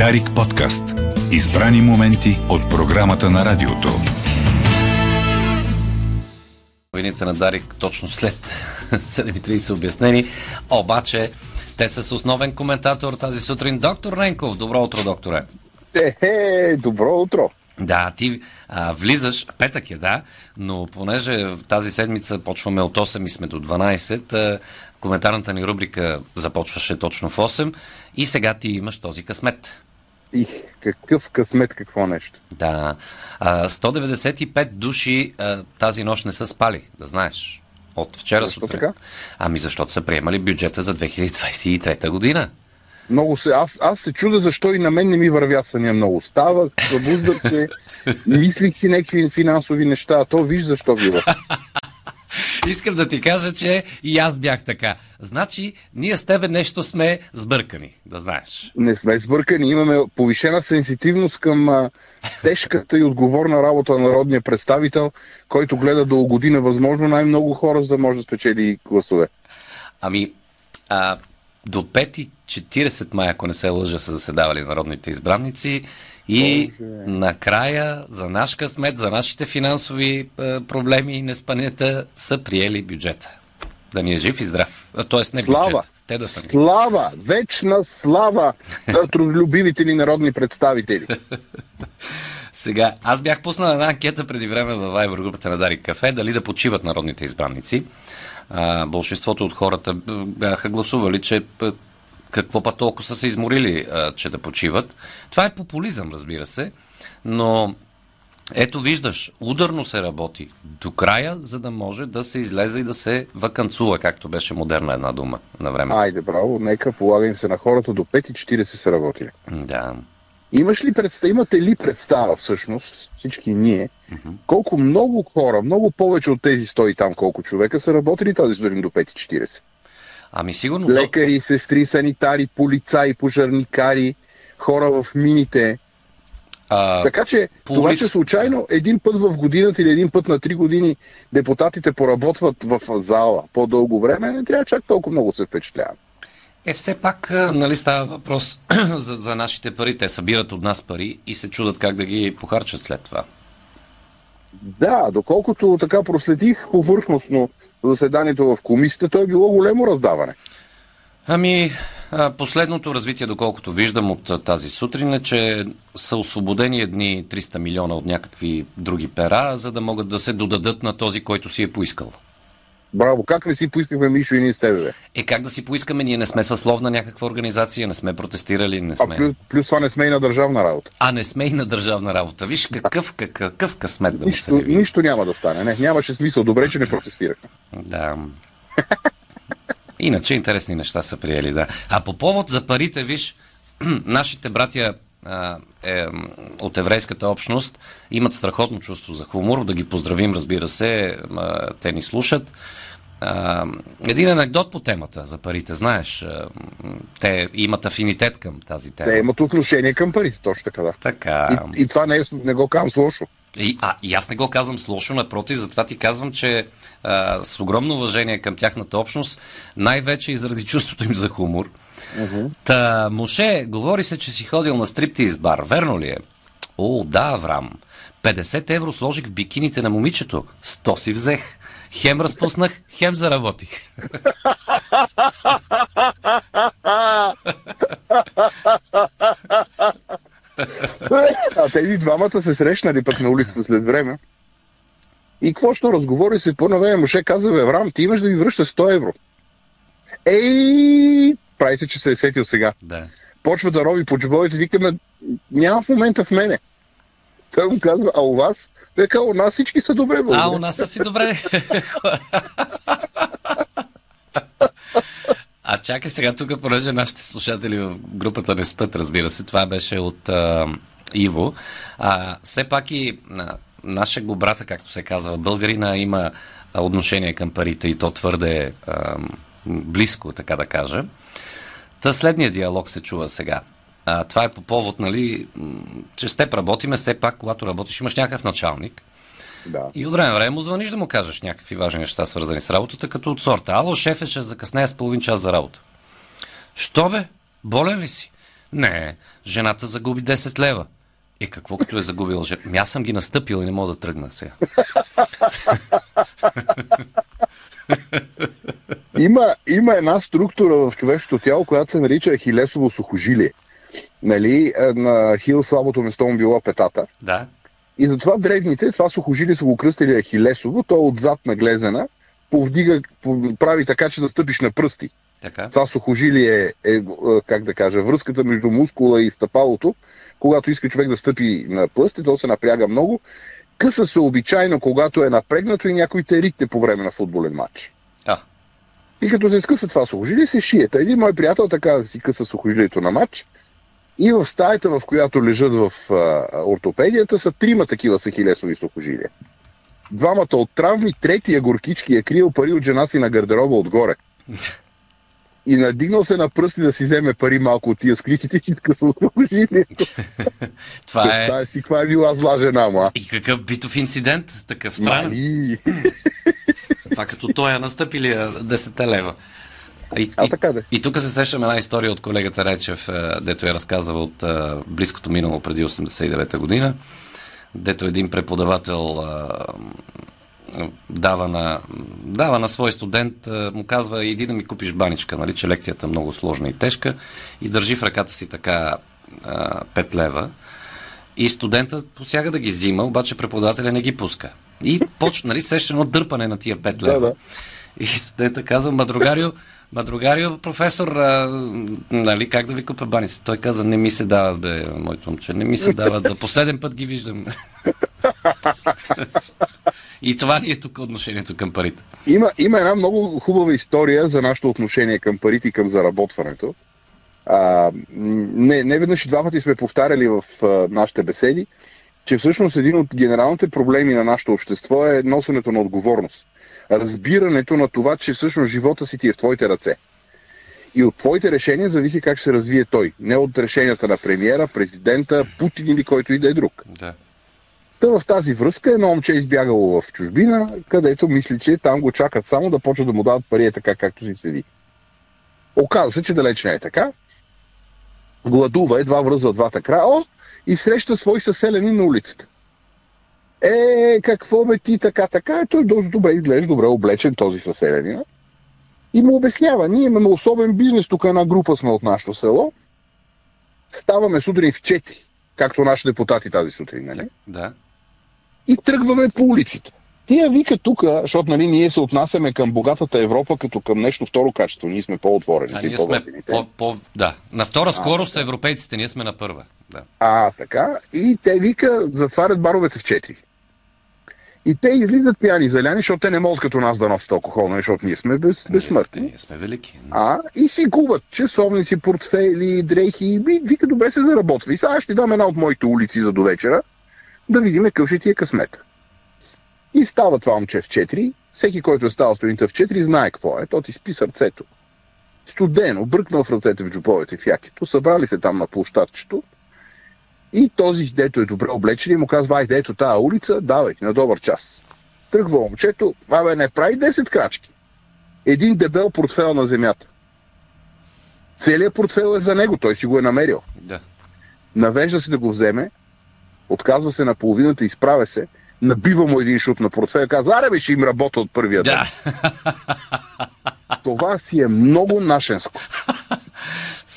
Дарик подкаст. Избрани моменти от програмата на радиото. Новините на Дарик точно след 7.30 обяснени. Обаче те са с основен коментатор тази сутрин. Доктор Ренков. Добро утро, докторе. Е, добро утро. Да, ти а, влизаш, петък е, да, но понеже тази седмица почваме от 8 и сме до 12, а, коментарната ни рубрика започваше точно в 8 и сега ти имаш този късмет. И какъв късмет, какво нещо. Да, а, 195 души а, тази нощ не са спали, да знаеш. От вчера Защо сутрин. така? Ами защото са приемали бюджета за 2023 година. Много се, аз, аз се чуда защо и на мен не ми вървя съня много. Ставах, събуждах се, мислих си някакви финансови неща, а то виж защо бива. Искам да ти кажа, че и аз бях така. Значи, ние с тебе нещо сме сбъркани, да знаеш. Не сме сбъркани, имаме повишена сенситивност към а, тежката и отговорна работа на народния представител, който гледа да угоди на възможно най-много хора, за да може да спечели гласове. Ами, а, до 5.40 май, ако не се лъжа, са заседавали народните избранници и накрая, за наш късмет, за нашите финансови а, проблеми и неспанията, са приели бюджета. Да ни е жив и здрав. Тоест не Слава! бюджет. Те да са. Слава! Вечна слава на трудолюбивите ни народни представители. Сега, аз бях пуснал една анкета преди време във Viber групата на Дарик Кафе, дали да почиват народните избранници. А, большинството от хората бяха гласували, че какво па толкова са се изморили, а, че да почиват. Това е популизъм, разбира се, но ето виждаш, ударно се работи до края, за да може да се излезе и да се вакансува, както беше модерна една дума на време. Айде, браво, нека полагаем се на хората до 5.40 са работили. Да. Имаш ли представа, имате ли представа всъщност, всички ние, колко много хора, много повече от тези 100 и там колко човека са работили тази сутрин до 5.40? Ами сигурно... Лекари, сестри, санитари, полицаи, пожарникари, хора в мините. А, Така че по това, че случайно един път в годината или един път на три години депутатите поработват в зала по-дълго време, не трябва чак толкова много се впечатлявам. Е, все пак, нали, става въпрос за, за нашите пари. Те събират от нас пари и се чудат как да ги похарчат след това. Да, доколкото така проследих повърхностно заседанието в комисията, то е било големо раздаване. Ами, последното развитие, доколкото виждам от тази сутрин, е, че са освободени едни 300 милиона от някакви други пера, за да могат да се додадат на този, който си е поискал. Браво, как не си поискахме Мишо и ние с тебе, бе? Е, как да си поискаме? Ние не сме съсловна някаква организация, не сме протестирали, не А сме... плюс, плюс това не сме и на държавна работа. А не сме и на държавна работа. Виж какъв, какъв, какъв късмет да му се Нищо, яви. нищо няма да стане. Не, нямаше смисъл. Добре, че не протестирахме. Да. Иначе интересни неща са приели, да. А по повод за парите, виж, нашите братя а, е, от еврейската общност имат страхотно чувство за хумор. Да ги поздравим, разбира се. Те ни слушат. Един анекдот по темата за парите, знаеш. Те имат афинитет към тази тема. Те имат отношение към парите, точно така, да. Така. И, и това не, е, не го казвам с лошо. И, а, и аз не го казвам с лошо, напротив, затова ти казвам, че а, с огромно уважение към тяхната общност, най-вече и заради чувството им за хумор. Та, Моше, говори се, че си ходил на стриптиз бар. Верно ли е? О, да, Аврам. 50 евро сложих в бикините на момичето. 100 си взех. Хем разпуснах, хем заработих. А тези двамата се срещнали пък на улицата след време. И какво ще разговори се по време, Моше каза, бе, Аврам, ти имаш да ми връщаш 100 евро. Ей, прави се, че се е сетил сега. Да. Почва да рови по джобовете, викаме, няма в момента в мене. Той му казва, а у вас? Той казва, у нас всички са добре, А, благодаря. у нас са си добре. А чакай сега тук, понеже нашите слушатели в групата не спят, разбира се, това беше от а, Иво. А, все пак и а, нашия го брата, както се казва, българина има отношение към парите и то твърде а, близко, така да кажа. Та следния диалог се чува сега. А, това е по повод, нали, че с теб работиме, все пак, когато работиш, имаш някакъв началник. Да. И от време време му звъниш да му кажеш някакви важни неща, свързани с работата, като от сорта. Ало, шефе, ще закъснея с половин час за работа. Що бе? Болен ли си? Не, жената загуби 10 лева. Е, какво като е загубила жена? Ами аз съм ги настъпил и не мога да тръгна сега. Има, има една структура в човешкото тяло, която се нарича хилесово сухожилие. Нали, на хил слабото место му било петата. Да. И затова древните, това сухожилие са го кръстили ахилесово, то е отзад наглезена, повдига, прави така, че да стъпиш на пръсти. Така. Това сухожилие е, е, как да кажа, връзката между мускула и стъпалото. Когато иска човек да стъпи на пръсти, то се напряга много. Къса се обичайно, когато е напрегнато и някой те ритне по време на футболен матч. А, И като се скъса това сухожилие, се шие. Та един мой приятел така си къса сухожилието на матч. И в стаята, в която лежат в а, ортопедията, са трима такива сахилесови сухожилия. Двамата от травми, третия горкички е криел пари от жена си на гардероба отгоре. И надигнал се на пръсти да си вземе пари малко от тия склитите и си скъсал сухожилието. това е... Представя си каква е била зла жена му, а? И какъв битов инцидент, такъв странен. Мали. Това като той е настъпили 10 лева. И, А, и, така де. и тук се сещам една история от колегата Речев, е, дето я разказва от е, близкото минало преди 89-та година, дето един преподавател е, дава на, дава на свой студент, му казва, иди да ми купиш баничка, нали, че лекцията е много сложна и тежка, и държи в ръката си така е, 5 лева. И студентът посяга да ги взима, обаче преподавателя не ги пуска. И почва, нали, сеща едно дърпане на тия 5 лева. да. И студента казва, Мадрогарио, Мадрогарио, професор, а, нали, как да ви купя баница? Той каза, не ми се дават, бе, моето момче, не ми се дават. За последен път ги виждам. И това ни е тук отношението към парите. Има, има една много хубава история за нашето отношение към парите и към заработването. А, не, не веднъж и два пъти сме повтаряли в а, нашите беседи, че всъщност един от генералните проблеми на нашето общество е носенето на отговорност. Разбирането на това, че всъщност живота си ти е в твоите ръце. И от твоите решения зависи как ще развие той. Не от решенията на премиера, президента, Путин или който и да е друг. Да. Та в тази връзка едно момче е избягало в чужбина, където мисли, че там го чакат само да почва да му дават пари е така, както си седи. Оказва се, че далеч не е така. Гладува, едва връзва двата края, о, и среща свой съселени на улицата. Е, какво бе ти така, така? Е, той доста добре изглежда, добре облечен този съселянин. И му обяснява, ние имаме особен бизнес, тук една група сме от нашето село. Ставаме сутрин в 4, както наши депутати тази сутрин, нали? Да. и тръгваме по улиците. Тия вика тук, защото нали, ние се отнасяме към богатата Европа като към нещо второ качество. Ние сме по-отворени. А ние сме по, по, да. На втора скорост са европейците, ние сме на първа. Да. А, така. И те вика, затварят баровете в 4. И те излизат пияни заляни, защото те не могат като нас да носят алкохол, нали, защото ние сме без, безсмъртни. Ние, ние сме велики. А, и си куват часовници, портфели, дрехи. И ви- вика, добре се заработва. И сега ще дам една от моите улици за до вечера, да видим какъв ще ти е късмет. И става това момче в 4. Всеки, който е ставал сутринта в 4, знае какво е. То ти спи сърцето. Студено, бръкнал в ръцете в джуповете в якито, събрали се там на площадчето. И този, дето е добре облечен, и му казва, айде, ето тази улица, давай, на добър час. Тръгва момчето, абе, не прави 10 крачки. Един дебел портфел на земята. Целият портфел е за него, той си го е намерил. Да. Навежда се да го вземе, отказва се на половината, изправя се, набива му един шут на портфея, казва, аре бе, ще им работа от първия ден. Да. Това си е много нашенско.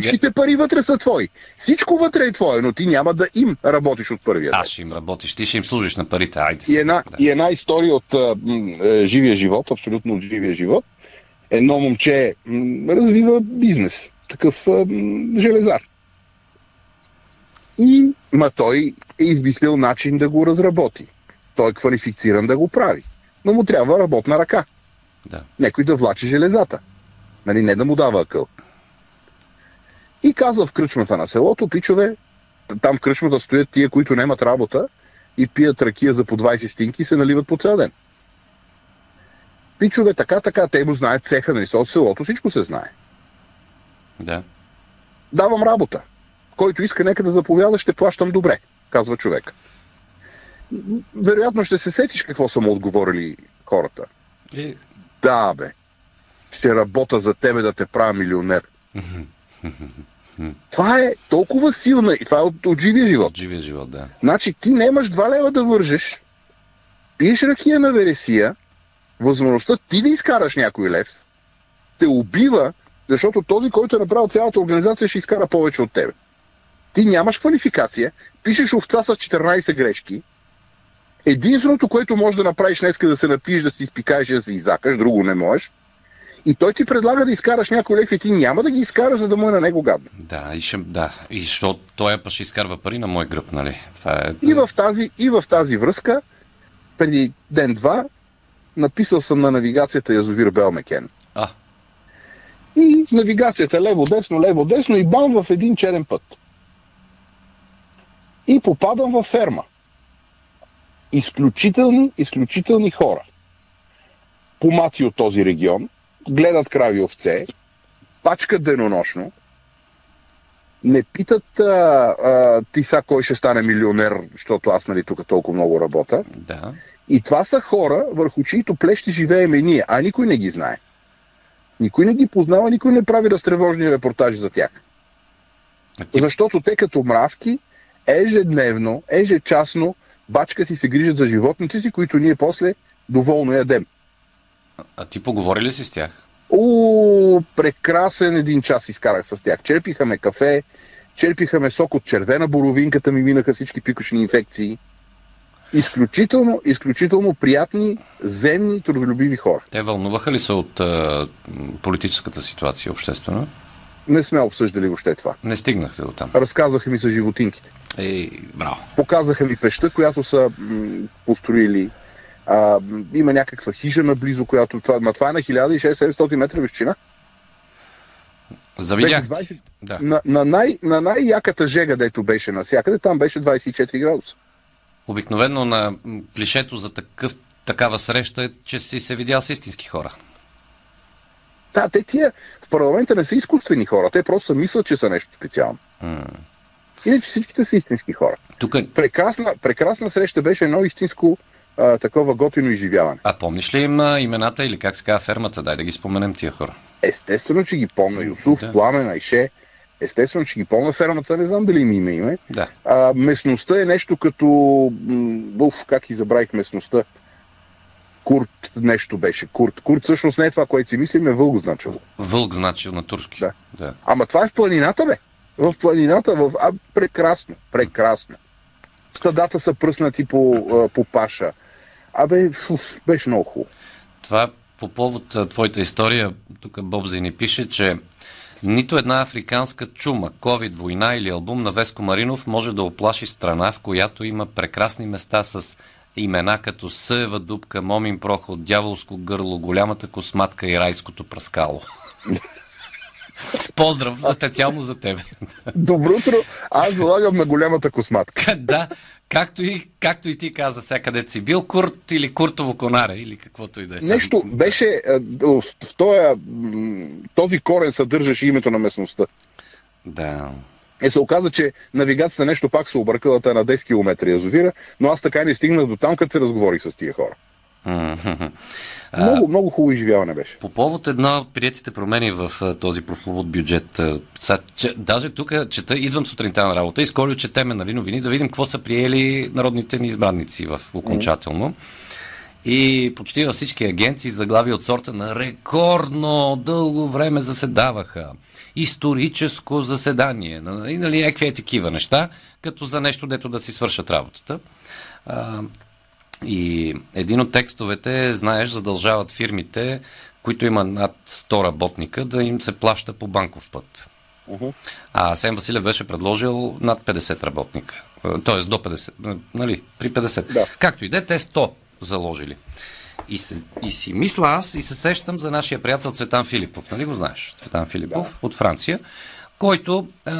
Всичките пари вътре са твои. Всичко вътре е твое, но ти няма да им работиш от първия ден. Аз ще им работиш, ти ще им служиш на парите. Айде И една, Да. и една история от а, м, е, живия живот, абсолютно от живия живот. Едно момче м, развива бизнес, такъв а, м, железар. И ма той е измислил начин да го разработи. Той е квалифициран да го прави. Но му трябва работна ръка. Да. Някой да влачи железата. Нали, не да му дава акъл. И казва в кръчмата на селото, пичове, там в кръчмата стоят тия, които нямат работа и пият ракия за по 20 стинки и се наливат по цял ден. Пичове, така, така, те му знаят цеха, нали, от селото всичко се знае. Да. Давам работа. Който иска, нека да заповяда, ще плащам добре, казва човек. Вероятно ще се сетиш какво са му отговорили хората. И, Да, бе. Ще работя за тебе да те правя милионер. Това е толкова силна и това е от, от живия живот. От живия живот, да. Значи ти немаш 2 лева да вържеш, пиеш ракия на вересия, възможността ти да изкараш някой лев, те убива, защото този, който е направил цялата организация, ще изкара повече от тебе. Ти нямаш квалификация, пишеш овца с 14 грешки, единственото, което можеш да направиш днес е да се напиеш, да си изпикаеш, да се изакаш, друго не можеш, и той ти предлага да изкараш някой лев и ти няма да ги изкараш, за да му е на него гадно. Да, и, ще, да. и защото той па ще изкарва пари на мой гръб, нали? Това е... И в тази, и в тази връзка, преди ден-два, написал съм на навигацията язовир Белмекен. А, И навигацията лево-десно, лево-десно и бам в един черен път. И попадам във ферма. Изключителни, изключителни хора. Помаци от този регион, гледат крави овце, пачкат денонощно, не питат а, а, ти са кой ще стане милионер, защото аз нали тук толкова много работя. да. И това са хора, върху чието плещи живеем и ние, а никой не ги знае. Никой не ги познава, никой не прави разтревожни репортажи за тях. А ти, Защото те като мравки ежедневно, ежечасно бачкат и се грижат за животните си, които ние после доволно ядем. А ти поговори ли си с тях? О, прекрасен един час изкарах с тях. Черпиха ме кафе, черпиха ме сок от червена боровинката, ми минаха всички пикошни инфекции. Изключително, изключително приятни, земни, трудолюбиви хора. Те вълнуваха ли се от м, политическата ситуация обществена? Не сме обсъждали въобще това. Не стигнахте до там. Разказаха ми за животинките. Ей, браво. Показаха ми пеща, която са м, построили. А, има някаква хижа наблизо, която това, ма това е на 1600 метра височина. Завидяхте. Беше 20 Да. На, на, най, на най-яката жега, дето беше навсякъде, там беше 24 градуса. Обикновено на клишето за такъв, такава среща е, че си се видял с истински хора. Да, те тия в парламента не са изкуствени хора, те просто са мислят, че са нещо специално. М. Иначе всичките са истински хора. Тук, Прекрасна, прекрасна среща беше едно истинско а, такова готино изживяване. а помниш ли им а, имената или как се казва фермата? Дай да ги споменем тия хора. Естествено, че ги помня. Юсуф, Да. Пламен, Айше. Естествено, че ги помня фермата, не знам дали им има име. Да. А, местността е нещо като... м, Уф, как и забравих местността. Курт нещо беше. Курт. Курт всъщност не е това, което си мислим, е вълк значило. Вълк значи на турски. Да. да. Ама това е в планината, бе. В планината, в... А, прекрасно, прекрасно. Стадата са пръснати по, по паша. Абе, фуф, беше много хубаво. Това по повод твоята история, тук Бобзи ни пише, че нито една африканска чума, COVID, война или албум на Веско Маринов може да оплаши страна, в която има прекрасни места с имена като Съева дупка, Момин проход, Дяволско гърло, Голямата косматка и Райското пръскало. Поздрав за специално за тебе. Добро утро. Аз залагам на голямата косматка. да, както и, както и ти каза, сега където си бил, Курт или Куртово конаре, или каквото и да е. Нещо беше, а, в в този, този корен съдържаше името на местността. Да. Е се оказа, че навигацията нещо пак се объркала та на 10 км язовира, но аз така и не стигнах до там, като се разговорих с тия хора. Много, много хубаво изживяване беше. По повод една от приятите промени в този прословут бюджет, са, че, даже тук чета, идвам сутринта на работа и скоро четеме нали, новини да видим какво са приели народните ни избранници в окончателно. И почти във всички агенции заглави от сорта на рекордно дълго време заседаваха. Историческо заседание. Нали, нали, някакви е такива неща, като за нещо, дето да си свършат работата. И един от текстовете, знаеш, задължават фирмите, които има над 100 работника, да им се плаща по банков път. А Асен Василев беше предложил над 50 работника. Тоест до 50. е, Нали, при 50. Да. Както и де, те 100 заложили. И, се, и си мисля аз и се сещам за нашия приятел Цветан Филипов. Нали го знаеш? Цветан Филипов да. от Франция, който а,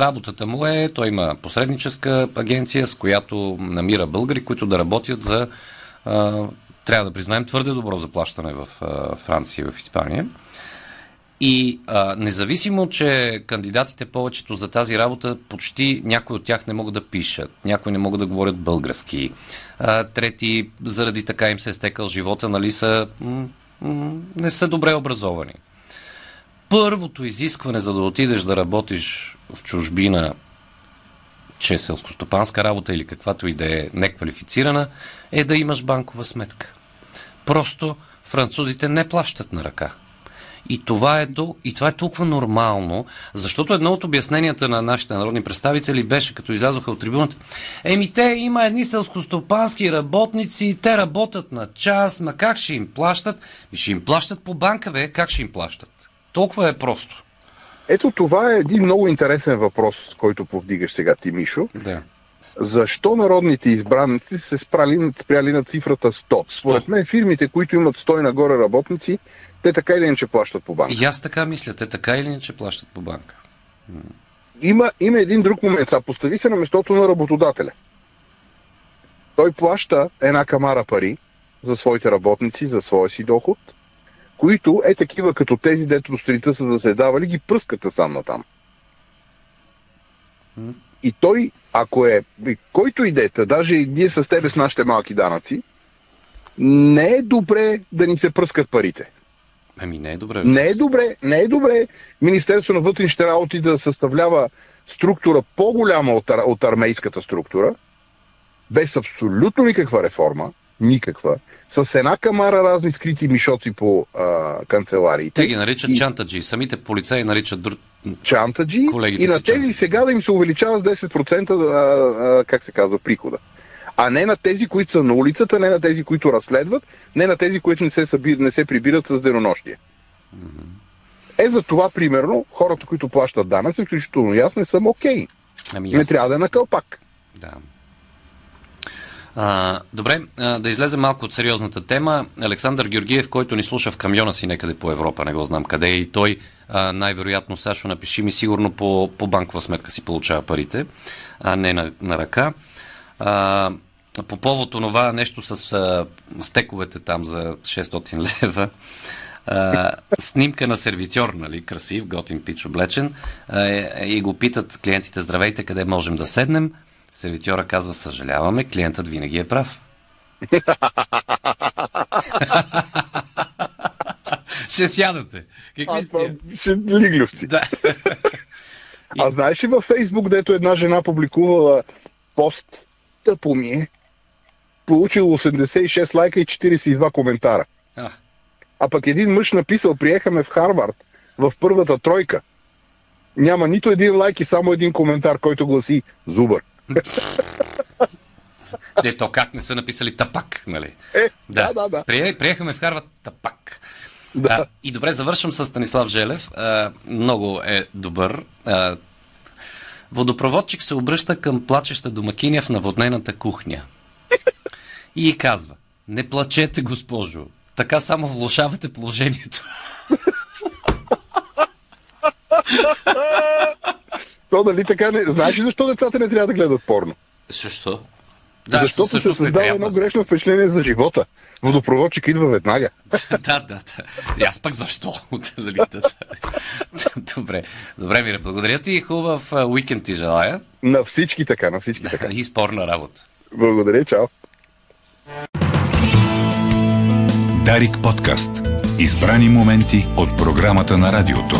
работата му е, той има посредническа агенция, с която намира българи, които да работят за, а, трябва да признаем, твърде добро заплащане в а, Франция и в Испания. И а, независимо, че кандидатите повечето за тази работа, почти някои от тях не могат да пишат, някои не могат да говорят български, а, трети заради така им се е стекал живота, нали са, м- м- не са добре образовани. Първото изискване, за да отидеш да работиш в чужбина, че е селскостопанска работа или каквато и да е неквалифицирана, е да имаш банкова сметка. Просто французите не плащат на ръка. И това, е и това е толкова нормално, защото едно от обясненията на нашите народни представители беше, като излязоха от трибуната, еми те има едни селскостопански работници, те работят на час, ма как ще им плащат? Ще им плащат по банка, бе, как ще им плащат? Толкова е просто. Ето това е един много интересен въпрос, който повдигаш сега ти, Мишо. Да. Защо народните избранници се спрали, спряли на цифрата 100? Според мен фирмите, които имат 100 и нагоре работници, те така или иначе плащат по банка. И аз така мисля, те така или иначе плащат по банка. Има, има един друг момент. Сега постави се на местото на работодателя. Той плаща една камара пари за своите работници, за своя си доход, които е такива като тези, дето до сутринта са заседавали, ги пръскате сам на там. И той, ако е, който идете, даже и ние с тебе с нашите малки данъци, не е добре да ни се пръскат парите. Ами не е добре. Не е добре, не е добре Министерство на вътрешните работи да съставлява структура по-голяма от, от армейската структура, без абсолютно никаква реформа, никаква, с една камара разни скрити мишоци по а, канцелариите. Те ги наричат и чантаджи. Самите полицаи наричат друг... чантаджи Колегите и на тези сега да им се увеличава с 10% а, а, как се казва, прихода. А не на тези, които са на улицата, не на тези, които разследват, не на тези, които не се, съби, не се прибират с денонощие. Е, за това, примерно, хората, които плащат данъци, включително и аз, не съм окей. Ами Не трябва да е на кълпак. Да. А, добре, а, да излезем малко от сериозната тема. Александър Георгиев, който ни слуша в камиона си някъде по Европа, не го знам къде е и той, а, най-вероятно, Сашо, напиши ми, сигурно по, по банкова сметка си получава парите, а не на, на ръка. А, по повод онова нещо с а, стековете там за 600 лева, а, снимка на сервитьор, нали, красив, готин пич облечен, а, е, и го питат клиентите, здравейте, къде можем да седнем? Сервитьора казва, съжаляваме, клиентът винаги е прав. Ще сядате. Какви сте? ще лиглювци. Да. А знаеш ли във Фейсбук, дето една жена публикувала пост, тъпо ми е, получил 86 лайка и 42 коментара. А, А пък един мъж написал, приехаме в Харвард, в първата тройка. Няма нито един лайк и само един коментар, който гласи Зубър. Не, то как не са написали тапак, нали? Е, да, да, да. Прие, приехаме в Харват тапак. Да. А, и добре, завършвам с Станислав Желев. А, много е добър. А, водопроводчик се обръща към плачеща домакиня в наводнената кухня. И казва, не плачете, госпожо. Така само влушавате положението. То нали така не... Знаеш ли защо децата не трябва да гледат порно? Защо? Да, Защото се създава едно грешно впечатление за живота. Водопроводчик идва веднага. да, да, да. И аз пък защо? Добре. Добре, Мире, благодаря ти и хубав уикенд ти желая. На всички така, на всички така. И спорна работа. Благодаря, чао. Дарик подкаст. Избрани моменти от програмата на радиото.